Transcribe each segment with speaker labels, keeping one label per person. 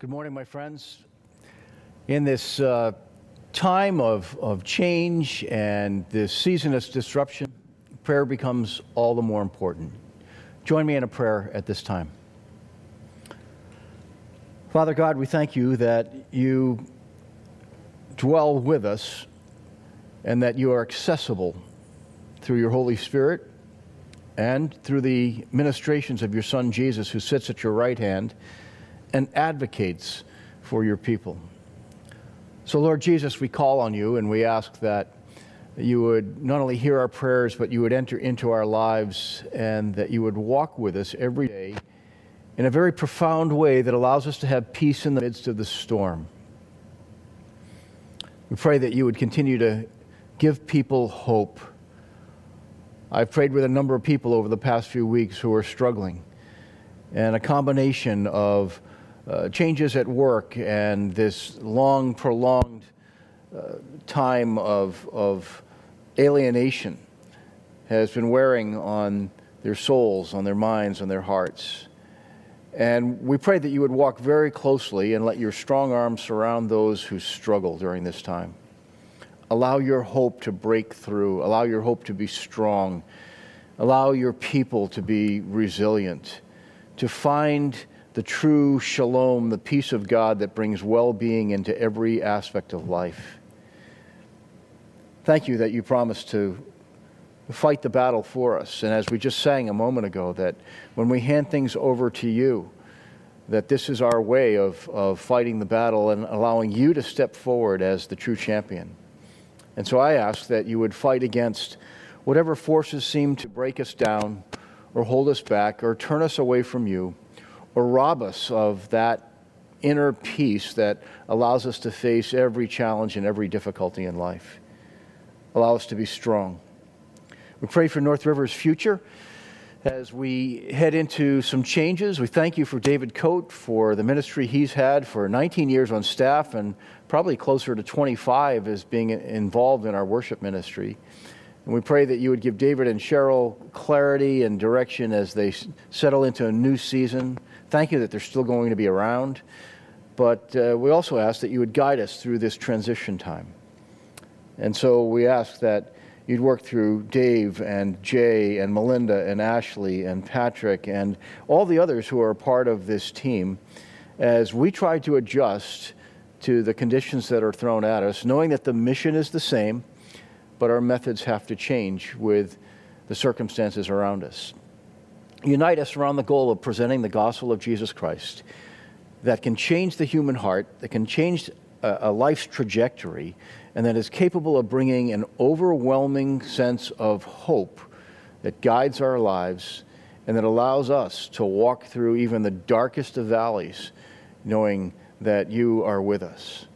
Speaker 1: Good morning, my friends. In this uh, time of, of change and this season of disruption, prayer becomes all the more important. Join me in a prayer at this time. Father God, we thank you that you dwell with us and that you are accessible through your Holy Spirit and through the ministrations of your Son Jesus, who sits at your right hand and advocates for your people. So, Lord Jesus, we call on you and we ask that you would not only hear our prayers, but you would enter into our lives and that you would walk with us every day in a very profound way that allows us to have peace in the midst of the storm. We pray that you would continue to give people hope. I've prayed with a number of people over the past few weeks who are struggling, and a combination of uh, changes at work and this long, prolonged uh, time of, of alienation has been wearing on their souls, on their minds, on their hearts. And we pray that you would walk very closely and let your strong arms surround those who struggle during this time. Allow your hope to break through, allow your hope to be strong, allow your people to be resilient, to find the true shalom, the peace of God that brings well being into every aspect of life. Thank you that you promised to fight the battle for us. And as we just sang a moment ago, that when we hand things over to you, that this is our way of, of fighting the battle and allowing you to step forward as the true champion. And so I ask that you would fight against whatever forces seem to break us down or hold us back or turn us away from you or rob us of that inner peace that allows us to face every challenge and every difficulty in life. Allow us to be strong. We pray for North River's future as we head into some changes. We thank you for David Coate for the ministry he's had for 19 years on staff and probably closer to 25 as being involved in our worship ministry. And we pray that you would give David and Cheryl clarity and direction as they settle into a new season thank you that they're still going to be around. But uh, we also ask that you would guide us through this transition time. And so we ask that you'd work through Dave and Jay and Melinda and Ashley and Patrick and all the others who are a part of this team as we try to adjust to the conditions that are thrown at us, knowing that the mission is the same, but our methods have to change with the circumstances around us unite us around the goal of presenting the gospel of Jesus Christ that can change the human heart, that can change a, a life's trajectory, and that is capable of bringing an overwhelming sense of hope that guides our lives and that allows us to walk through even the darkest of valleys, knowing that you are with us.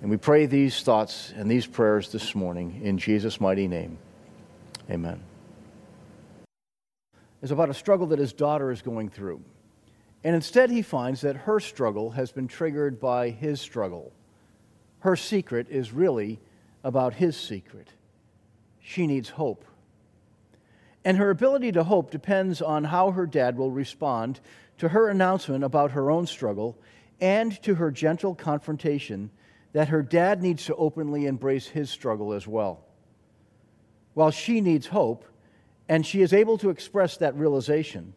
Speaker 1: And we pray these thoughts and these prayers this morning in Jesus' mighty name. Amen is about a struggle that his daughter is going through. And instead, he finds that her struggle has been triggered by his struggle. Her secret is really about his secret. She needs hope. And her ability to hope depends on how her dad will respond to her announcement about her own struggle and to her gentle confrontation that her dad needs to openly embrace his struggle as well. While she needs hope, and she is able to express that realization.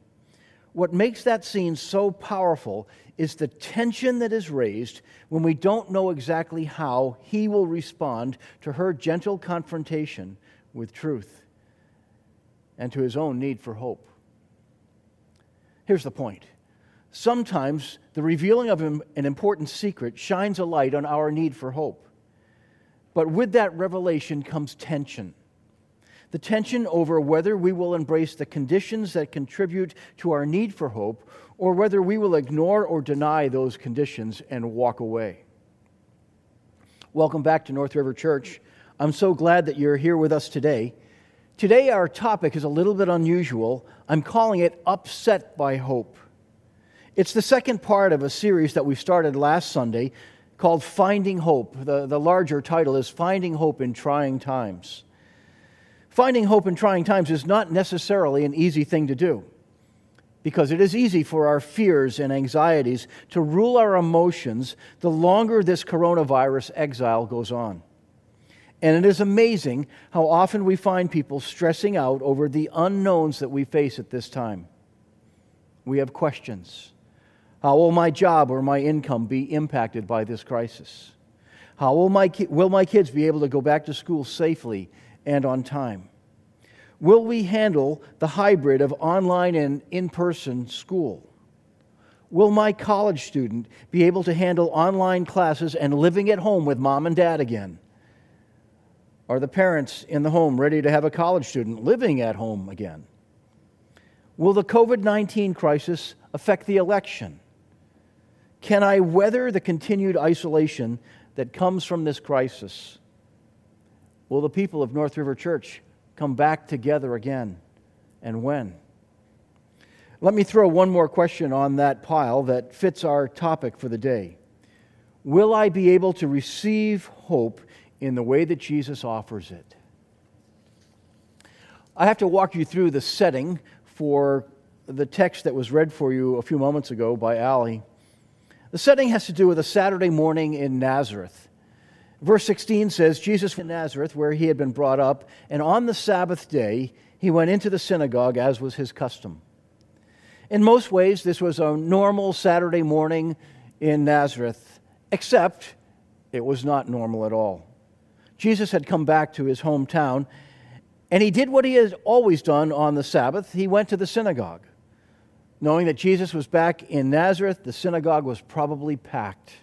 Speaker 1: What makes that scene so powerful is the tension that is raised when we don't know exactly how he will respond to her gentle confrontation with truth and to his own need for hope. Here's the point sometimes the revealing of an important secret shines a light on our need for hope. But with that revelation comes tension the tension over whether we will embrace the conditions that contribute to our need for hope or whether we will ignore or deny those conditions and walk away. Welcome back to North River Church. I'm so glad that you're here with us today. Today, our topic is a little bit unusual. I'm calling it Upset by Hope. It's the second part of a series that we started last Sunday called Finding Hope. The, the larger title is Finding Hope in Trying Times. Finding hope in trying times is not necessarily an easy thing to do. because it is easy for our fears and anxieties to rule our emotions the longer this coronavirus exile goes on. And it is amazing how often we find people stressing out over the unknowns that we face at this time. We have questions. How will my job or my income be impacted by this crisis? How will my, ki- will my kids be able to go back to school safely and on time? Will we handle the hybrid of online and in person school? Will my college student be able to handle online classes and living at home with mom and dad again? Are the parents in the home ready to have a college student living at home again? Will the COVID 19 crisis affect the election? Can I weather the continued isolation that comes from this crisis? Will the people of North River Church come back together again? And when? Let me throw one more question on that pile that fits our topic for the day. Will I be able to receive hope in the way that Jesus offers it? I have to walk you through the setting for the text that was read for you a few moments ago by Ali. The setting has to do with a Saturday morning in Nazareth. Verse 16 says Jesus in Nazareth, where he had been brought up, and on the Sabbath day he went into the synagogue as was his custom. In most ways, this was a normal Saturday morning in Nazareth, except it was not normal at all. Jesus had come back to his hometown, and he did what he had always done on the Sabbath he went to the synagogue. Knowing that Jesus was back in Nazareth, the synagogue was probably packed.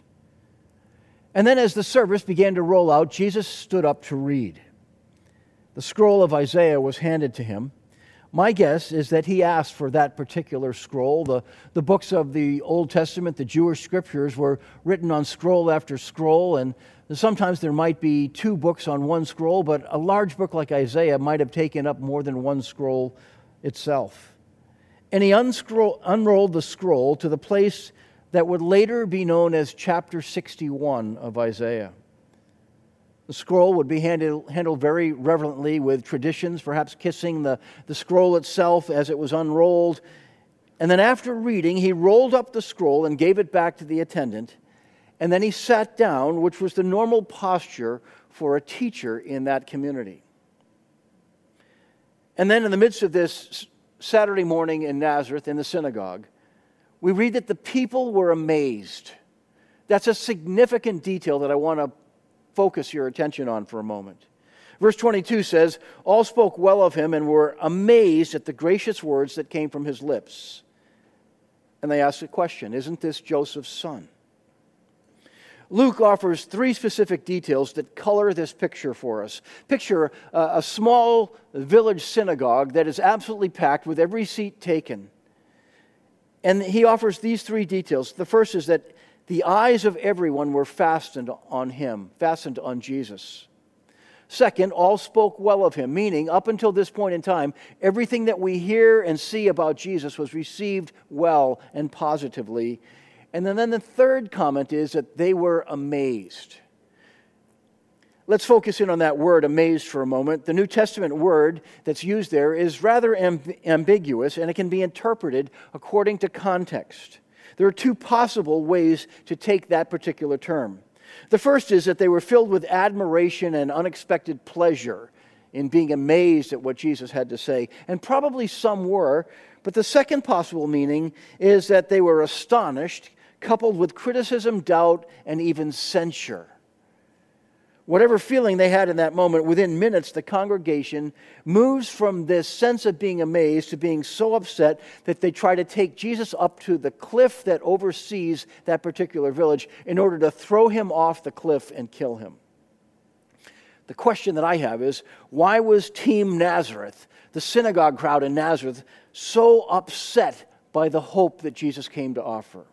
Speaker 1: And then, as the service began to roll out, Jesus stood up to read. The scroll of Isaiah was handed to him. My guess is that he asked for that particular scroll. The, the books of the Old Testament, the Jewish scriptures, were written on scroll after scroll, and sometimes there might be two books on one scroll, but a large book like Isaiah might have taken up more than one scroll itself. And he unscroll, unrolled the scroll to the place that would later be known as chapter 61 of Isaiah. The scroll would be handled, handled very reverently with traditions, perhaps kissing the, the scroll itself as it was unrolled. And then, after reading, he rolled up the scroll and gave it back to the attendant. And then he sat down, which was the normal posture for a teacher in that community. And then, in the midst of this Saturday morning in Nazareth in the synagogue, we read that the people were amazed. That's a significant detail that I want to focus your attention on for a moment. Verse 22 says, All spoke well of him and were amazed at the gracious words that came from his lips. And they asked a question Isn't this Joseph's son? Luke offers three specific details that color this picture for us. Picture a, a small village synagogue that is absolutely packed with every seat taken. And he offers these three details. The first is that the eyes of everyone were fastened on him, fastened on Jesus. Second, all spoke well of him, meaning up until this point in time, everything that we hear and see about Jesus was received well and positively. And then, then the third comment is that they were amazed. Let's focus in on that word amazed for a moment. The New Testament word that's used there is rather amb- ambiguous and it can be interpreted according to context. There are two possible ways to take that particular term. The first is that they were filled with admiration and unexpected pleasure in being amazed at what Jesus had to say, and probably some were. But the second possible meaning is that they were astonished, coupled with criticism, doubt, and even censure whatever feeling they had in that moment, within minutes, the congregation moves from this sense of being amazed to being so upset that they try to take Jesus up to the cliff that oversees that particular village in order to throw him off the cliff and kill him. The question that I have is why was Team Nazareth, the synagogue crowd in Nazareth, so upset by the hope that Jesus came to offer?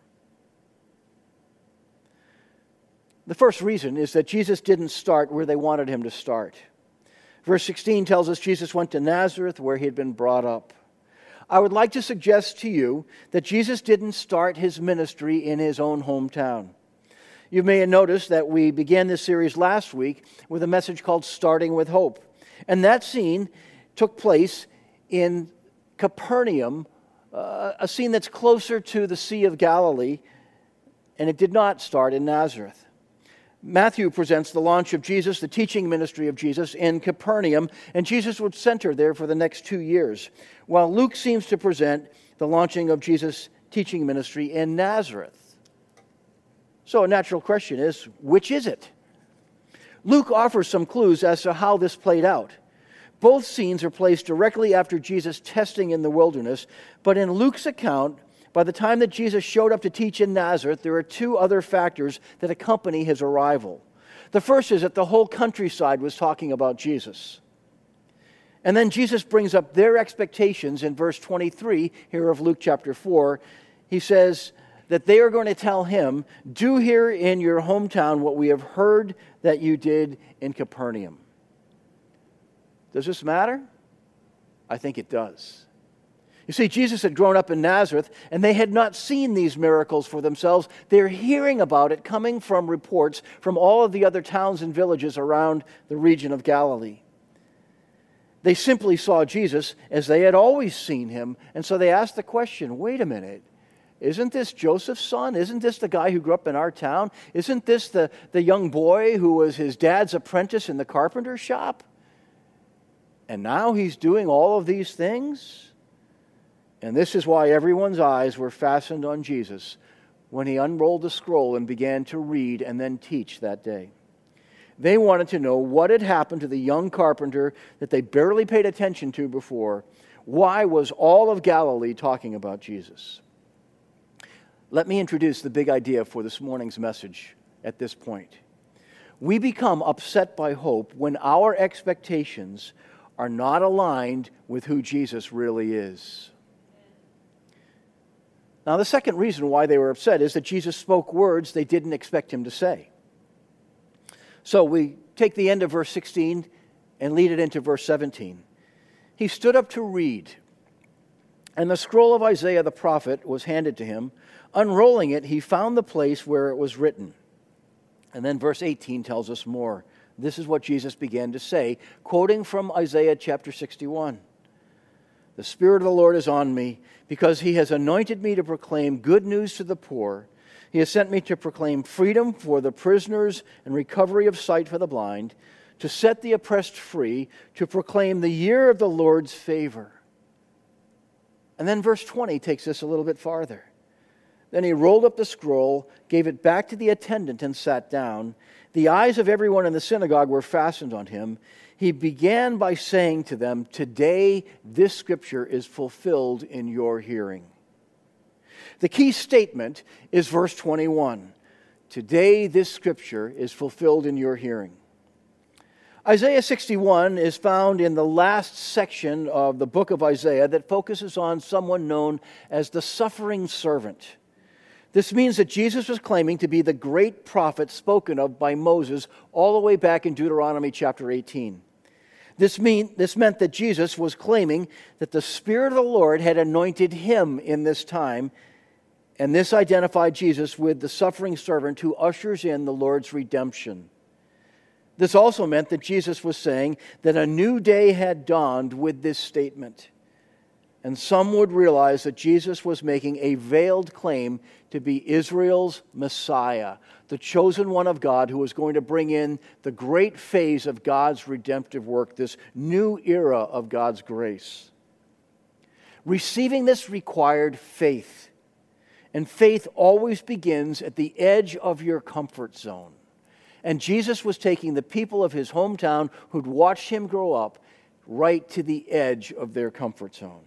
Speaker 1: The first reason is that Jesus didn't start where they wanted him to start. Verse 16 tells us Jesus went to Nazareth where he had been brought up. I would like to suggest to you that Jesus didn't start his ministry in his own hometown. You may have noticed that we began this series last week with a message called Starting with Hope. And that scene took place in Capernaum uh, a scene that's closer to the Sea of Galilee, and it did not start in Nazareth. Matthew presents the launch of Jesus, the teaching ministry of Jesus in Capernaum, and Jesus would center there for the next two years, while Luke seems to present the launching of Jesus' teaching ministry in Nazareth. So, a natural question is which is it? Luke offers some clues as to how this played out. Both scenes are placed directly after Jesus' testing in the wilderness, but in Luke's account, by the time that Jesus showed up to teach in Nazareth, there are two other factors that accompany his arrival. The first is that the whole countryside was talking about Jesus. And then Jesus brings up their expectations in verse 23 here of Luke chapter 4. He says that they are going to tell him, Do here in your hometown what we have heard that you did in Capernaum. Does this matter? I think it does. You see, Jesus had grown up in Nazareth, and they had not seen these miracles for themselves. They're hearing about it coming from reports from all of the other towns and villages around the region of Galilee. They simply saw Jesus as they had always seen him, and so they asked the question wait a minute, isn't this Joseph's son? Isn't this the guy who grew up in our town? Isn't this the, the young boy who was his dad's apprentice in the carpenter shop? And now he's doing all of these things? And this is why everyone's eyes were fastened on Jesus when he unrolled the scroll and began to read and then teach that day. They wanted to know what had happened to the young carpenter that they barely paid attention to before. Why was all of Galilee talking about Jesus? Let me introduce the big idea for this morning's message at this point. We become upset by hope when our expectations are not aligned with who Jesus really is. Now, the second reason why they were upset is that Jesus spoke words they didn't expect him to say. So we take the end of verse 16 and lead it into verse 17. He stood up to read, and the scroll of Isaiah the prophet was handed to him. Unrolling it, he found the place where it was written. And then verse 18 tells us more. This is what Jesus began to say, quoting from Isaiah chapter 61. The Spirit of the Lord is on me because he has anointed me to proclaim good news to the poor. He has sent me to proclaim freedom for the prisoners and recovery of sight for the blind, to set the oppressed free, to proclaim the year of the Lord's favor. And then verse 20 takes this a little bit farther. Then he rolled up the scroll, gave it back to the attendant, and sat down. The eyes of everyone in the synagogue were fastened on him he began by saying to them, Today this scripture is fulfilled in your hearing. The key statement is verse 21 Today this scripture is fulfilled in your hearing. Isaiah 61 is found in the last section of the book of Isaiah that focuses on someone known as the suffering servant. This means that Jesus was claiming to be the great prophet spoken of by Moses all the way back in Deuteronomy chapter 18. This, mean, this meant that Jesus was claiming that the Spirit of the Lord had anointed him in this time, and this identified Jesus with the suffering servant who ushers in the Lord's redemption. This also meant that Jesus was saying that a new day had dawned with this statement. And some would realize that Jesus was making a veiled claim to be Israel's Messiah, the chosen one of God who was going to bring in the great phase of God's redemptive work, this new era of God's grace. Receiving this required faith. And faith always begins at the edge of your comfort zone. And Jesus was taking the people of his hometown who'd watched him grow up right to the edge of their comfort zone.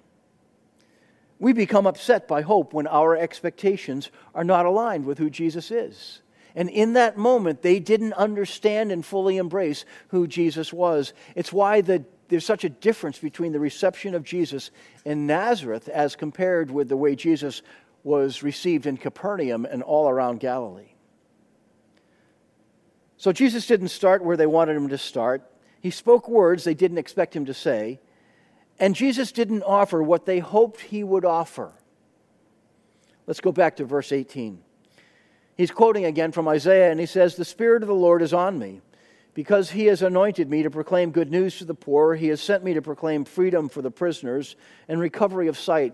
Speaker 1: We become upset by hope when our expectations are not aligned with who Jesus is. And in that moment, they didn't understand and fully embrace who Jesus was. It's why the, there's such a difference between the reception of Jesus in Nazareth as compared with the way Jesus was received in Capernaum and all around Galilee. So Jesus didn't start where they wanted him to start. He spoke words they didn't expect him to say. And Jesus didn't offer what they hoped he would offer. Let's go back to verse 18. He's quoting again from Isaiah, and he says, The Spirit of the Lord is on me, because he has anointed me to proclaim good news to the poor. He has sent me to proclaim freedom for the prisoners and recovery of sight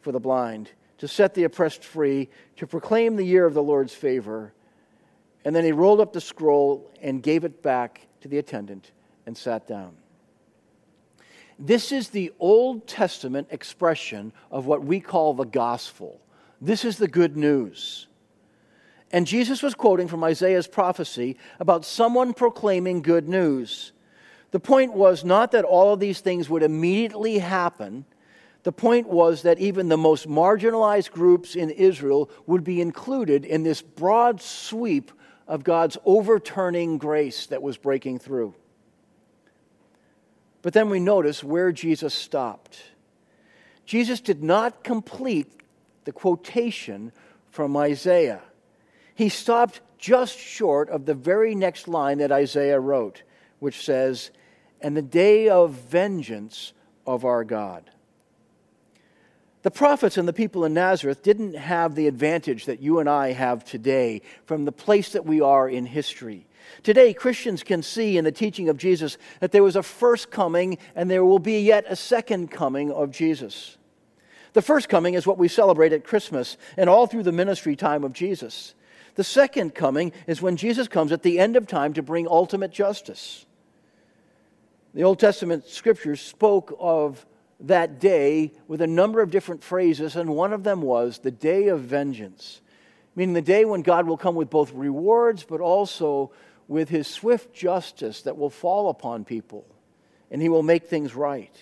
Speaker 1: for the blind, to set the oppressed free, to proclaim the year of the Lord's favor. And then he rolled up the scroll and gave it back to the attendant and sat down. This is the Old Testament expression of what we call the gospel. This is the good news. And Jesus was quoting from Isaiah's prophecy about someone proclaiming good news. The point was not that all of these things would immediately happen. The point was that even the most marginalized groups in Israel would be included in this broad sweep of God's overturning grace that was breaking through. But then we notice where Jesus stopped. Jesus did not complete the quotation from Isaiah. He stopped just short of the very next line that Isaiah wrote, which says, And the day of vengeance of our God. The prophets and the people in Nazareth didn't have the advantage that you and I have today from the place that we are in history. Today, Christians can see in the teaching of Jesus that there was a first coming and there will be yet a second coming of Jesus. The first coming is what we celebrate at Christmas and all through the ministry time of Jesus. The second coming is when Jesus comes at the end of time to bring ultimate justice. The Old Testament scriptures spoke of that day with a number of different phrases, and one of them was the day of vengeance, meaning the day when God will come with both rewards but also with his swift justice that will fall upon people, and he will make things right.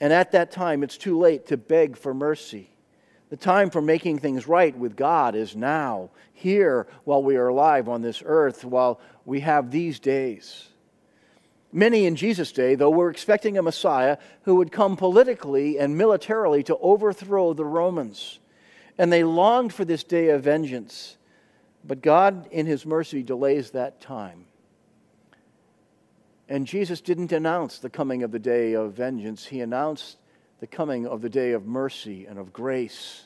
Speaker 1: And at that time, it's too late to beg for mercy. The time for making things right with God is now, here, while we are alive on this earth, while we have these days. Many in Jesus' day, though, were expecting a Messiah who would come politically and militarily to overthrow the Romans. And they longed for this day of vengeance. But God, in His mercy, delays that time. And Jesus didn't announce the coming of the day of vengeance, He announced the coming of the day of mercy and of grace.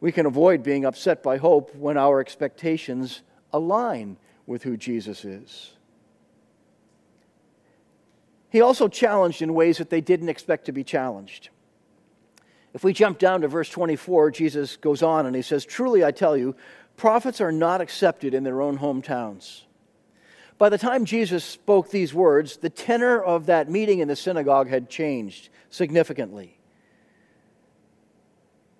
Speaker 1: We can avoid being upset by hope when our expectations align with who Jesus is. He also challenged in ways that they didn't expect to be challenged. If we jump down to verse 24, Jesus goes on and he says, Truly I tell you, prophets are not accepted in their own hometowns. By the time Jesus spoke these words, the tenor of that meeting in the synagogue had changed significantly.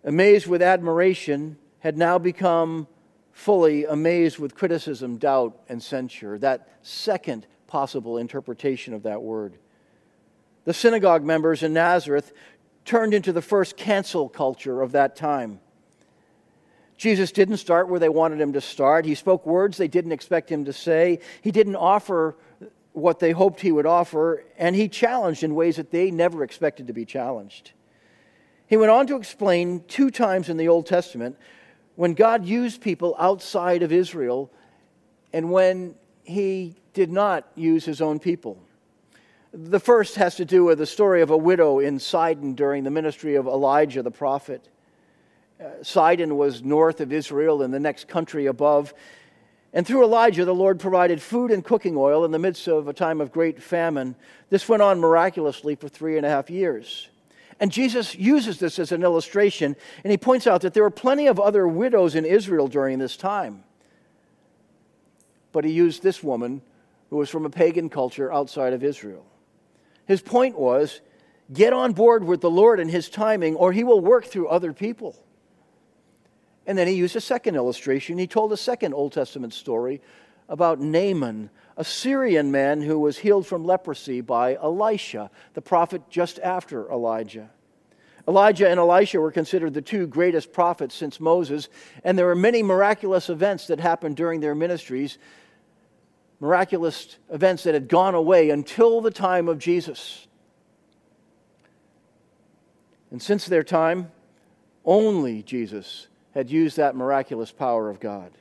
Speaker 1: Amazed with admiration had now become fully amazed with criticism, doubt, and censure. That second possible interpretation of that word. The synagogue members in Nazareth turned into the first cancel culture of that time. Jesus didn't start where they wanted him to start. He spoke words they didn't expect him to say. He didn't offer what they hoped he would offer, and he challenged in ways that they never expected to be challenged. He went on to explain two times in the Old Testament when God used people outside of Israel and when he did not use his own people. The first has to do with the story of a widow in Sidon during the ministry of Elijah the prophet. Uh, Sidon was north of Israel in the next country above. And through Elijah, the Lord provided food and cooking oil in the midst of a time of great famine. This went on miraculously for three and a half years. And Jesus uses this as an illustration, and he points out that there were plenty of other widows in Israel during this time. But he used this woman who was from a pagan culture outside of Israel. His point was get on board with the Lord and his timing, or he will work through other people. And then he used a second illustration. He told a second Old Testament story about Naaman, a Syrian man who was healed from leprosy by Elisha, the prophet just after Elijah. Elijah and Elisha were considered the two greatest prophets since Moses, and there were many miraculous events that happened during their ministries miraculous events that had gone away until the time of Jesus. And since their time, only Jesus had used that miraculous power of God.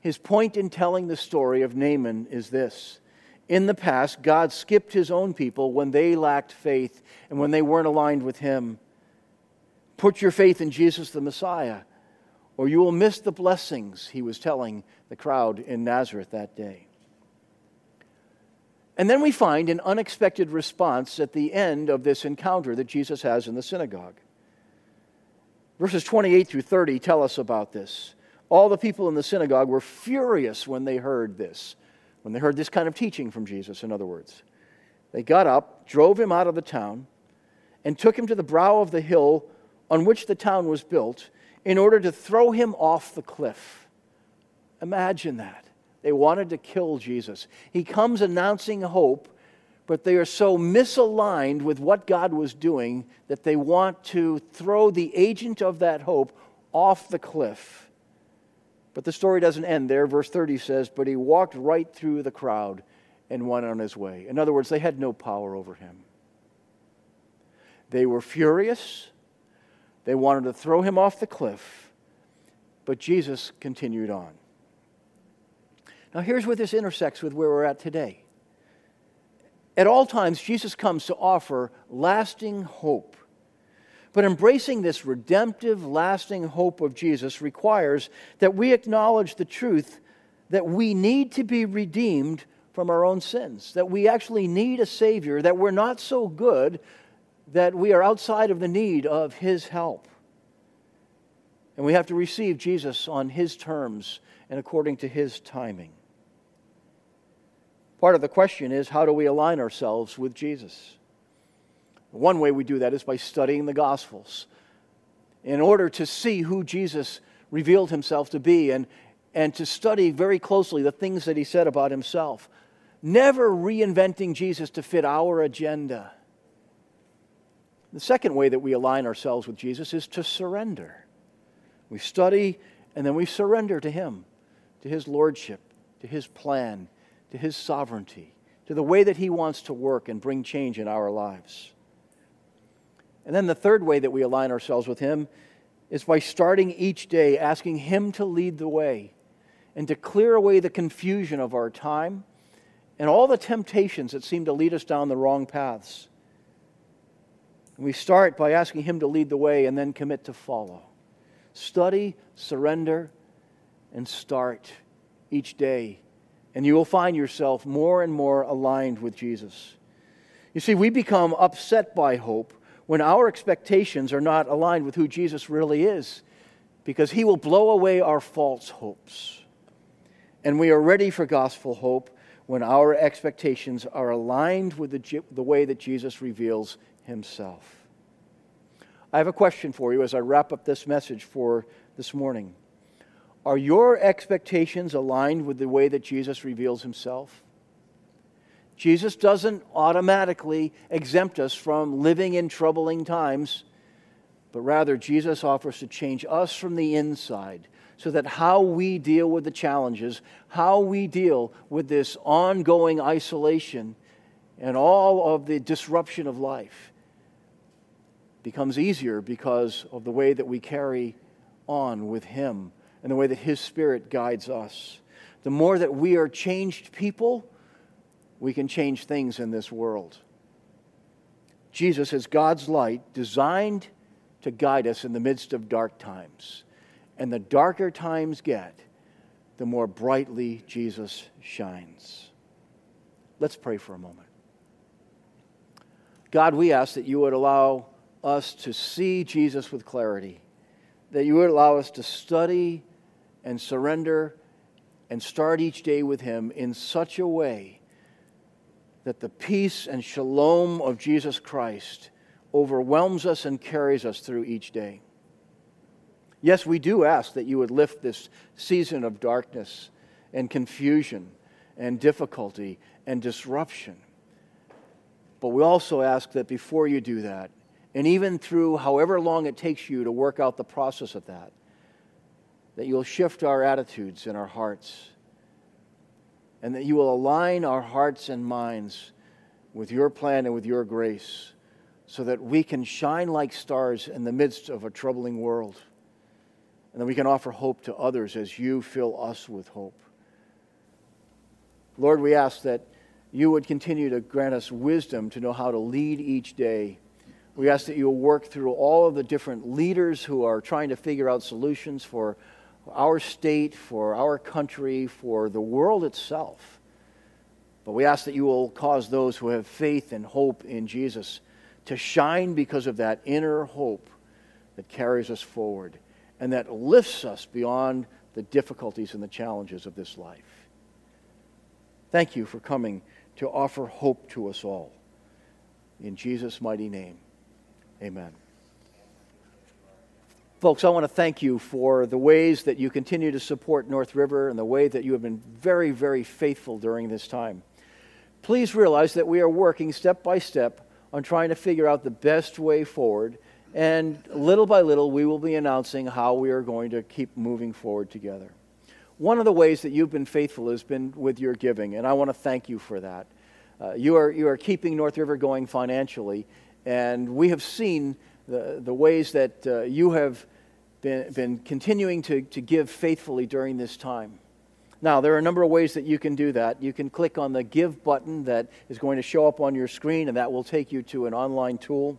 Speaker 1: His point in telling the story of Naaman is this. In the past, God skipped his own people when they lacked faith and when they weren't aligned with him. Put your faith in Jesus the Messiah, or you will miss the blessings, he was telling the crowd in Nazareth that day. And then we find an unexpected response at the end of this encounter that Jesus has in the synagogue. Verses 28 through 30 tell us about this. All the people in the synagogue were furious when they heard this, when they heard this kind of teaching from Jesus, in other words. They got up, drove him out of the town, and took him to the brow of the hill on which the town was built in order to throw him off the cliff. Imagine that. They wanted to kill Jesus. He comes announcing hope, but they are so misaligned with what God was doing that they want to throw the agent of that hope off the cliff. But the story doesn't end there. Verse 30 says, But he walked right through the crowd and went on his way. In other words, they had no power over him. They were furious. They wanted to throw him off the cliff. But Jesus continued on. Now, here's where this intersects with where we're at today. At all times, Jesus comes to offer lasting hope. But embracing this redemptive, lasting hope of Jesus requires that we acknowledge the truth that we need to be redeemed from our own sins, that we actually need a Savior, that we're not so good that we are outside of the need of His help. And we have to receive Jesus on His terms and according to His timing. Part of the question is how do we align ourselves with Jesus? One way we do that is by studying the Gospels in order to see who Jesus revealed himself to be and, and to study very closely the things that he said about himself. Never reinventing Jesus to fit our agenda. The second way that we align ourselves with Jesus is to surrender. We study and then we surrender to him, to his lordship, to his plan to His sovereignty, to the way that He wants to work and bring change in our lives. And then the third way that we align ourselves with Him is by starting each day asking Him to lead the way and to clear away the confusion of our time and all the temptations that seem to lead us down the wrong paths. And we start by asking Him to lead the way and then commit to follow. Study, surrender, and start each day and you will find yourself more and more aligned with Jesus. You see, we become upset by hope when our expectations are not aligned with who Jesus really is, because he will blow away our false hopes. And we are ready for gospel hope when our expectations are aligned with the, the way that Jesus reveals himself. I have a question for you as I wrap up this message for this morning. Are your expectations aligned with the way that Jesus reveals himself? Jesus doesn't automatically exempt us from living in troubling times, but rather Jesus offers to change us from the inside so that how we deal with the challenges, how we deal with this ongoing isolation and all of the disruption of life becomes easier because of the way that we carry on with Him and the way that His Spirit guides us. The more that we are changed people, we can change things in this world. Jesus is God's light designed to guide us in the midst of dark times. And the darker times get, the more brightly Jesus shines. Let's pray for a moment. God, we ask that you would allow us to see Jesus with clarity, that you would allow us to study and surrender and start each day with Him in such a way that the peace and shalom of Jesus Christ overwhelms us and carries us through each day. Yes, we do ask that you would lift this season of darkness and confusion and difficulty and disruption. But we also ask that before you do that, and even through however long it takes you to work out the process of that, that you'll shift our attitudes and our hearts, and that you will align our hearts and minds with your plan and with your grace, so that we can shine like stars in the midst of a troubling world, and that we can offer hope to others as you fill us with hope. Lord, we ask that you would continue to grant us wisdom to know how to lead each day. We ask that you will work through all of the different leaders who are trying to figure out solutions for our state, for our country, for the world itself. But we ask that you will cause those who have faith and hope in Jesus to shine because of that inner hope that carries us forward and that lifts us beyond the difficulties and the challenges of this life. Thank you for coming to offer hope to us all. In Jesus' mighty name, amen. Folks, I want to thank you for the ways that you continue to support North River and the way that you have been very, very faithful during this time. Please realize that we are working step by step on trying to figure out the best way forward, and little by little, we will be announcing how we are going to keep moving forward together. One of the ways that you've been faithful has been with your giving, and I want to thank you for that. Uh, you, are, you are keeping North River going financially, and we have seen the, the ways that uh, you have been, been continuing to, to give faithfully during this time. Now, there are a number of ways that you can do that. You can click on the Give button that is going to show up on your screen, and that will take you to an online tool.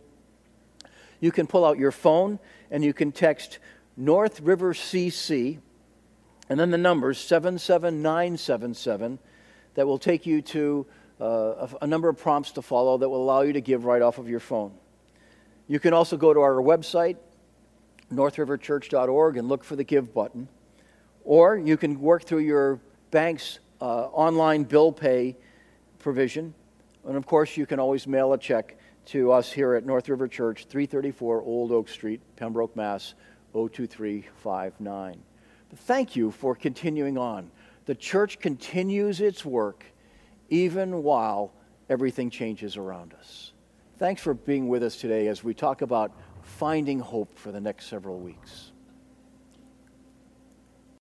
Speaker 1: You can pull out your phone and you can text North River CC and then the numbers 77977 that will take you to uh, a, a number of prompts to follow that will allow you to give right off of your phone. You can also go to our website, northriverchurch.org, and look for the Give button. Or you can work through your bank's uh, online bill pay provision. And of course, you can always mail a check to us here at North River Church, 334 Old Oak Street, Pembroke, Mass. 02359. Thank you for continuing on. The church continues its work even while everything changes around us. Thanks for being with us today as we talk about finding hope for the next several weeks.